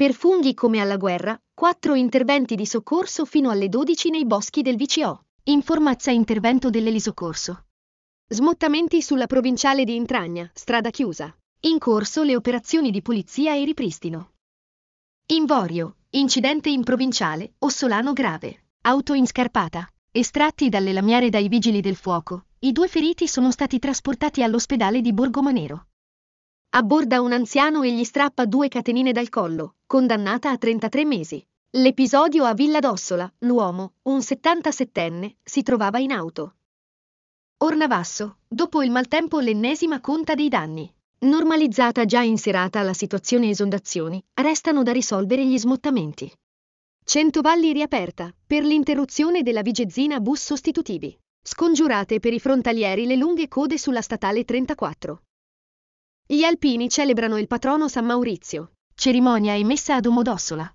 Per funghi come alla guerra, quattro interventi di soccorso fino alle 12 nei boschi del VCO. Informazza intervento dell'Elisoccorso. Smottamenti sulla provinciale di Intragna, strada chiusa. In corso le operazioni di pulizia e ripristino. Invorio, incidente in provinciale, Ossolano grave. Auto in scarpata. Estratti dalle lamiere dai vigili del fuoco, i due feriti sono stati trasportati all'ospedale di Borgomanero. Abborda un anziano e gli strappa due catenine dal collo, condannata a 33 mesi. L'episodio a Villa d'Ossola, l'uomo, un 77enne, si trovava in auto. Ornavasso, dopo il maltempo l'ennesima conta dei danni. Normalizzata già in serata la situazione esondazioni, restano da risolvere gli smottamenti. Centovalli riaperta, per l'interruzione della vigezzina bus sostitutivi. Scongiurate per i frontalieri le lunghe code sulla statale 34. Gli alpini celebrano il patrono San Maurizio. Cerimonia emessa a Domodossola.